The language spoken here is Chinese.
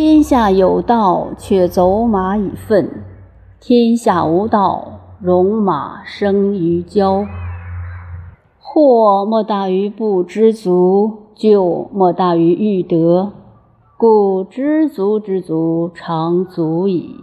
天下有道，却走马以粪；天下无道，戎马生于郊。祸莫大于不知足，咎莫大于欲得。故知足之足，常足矣。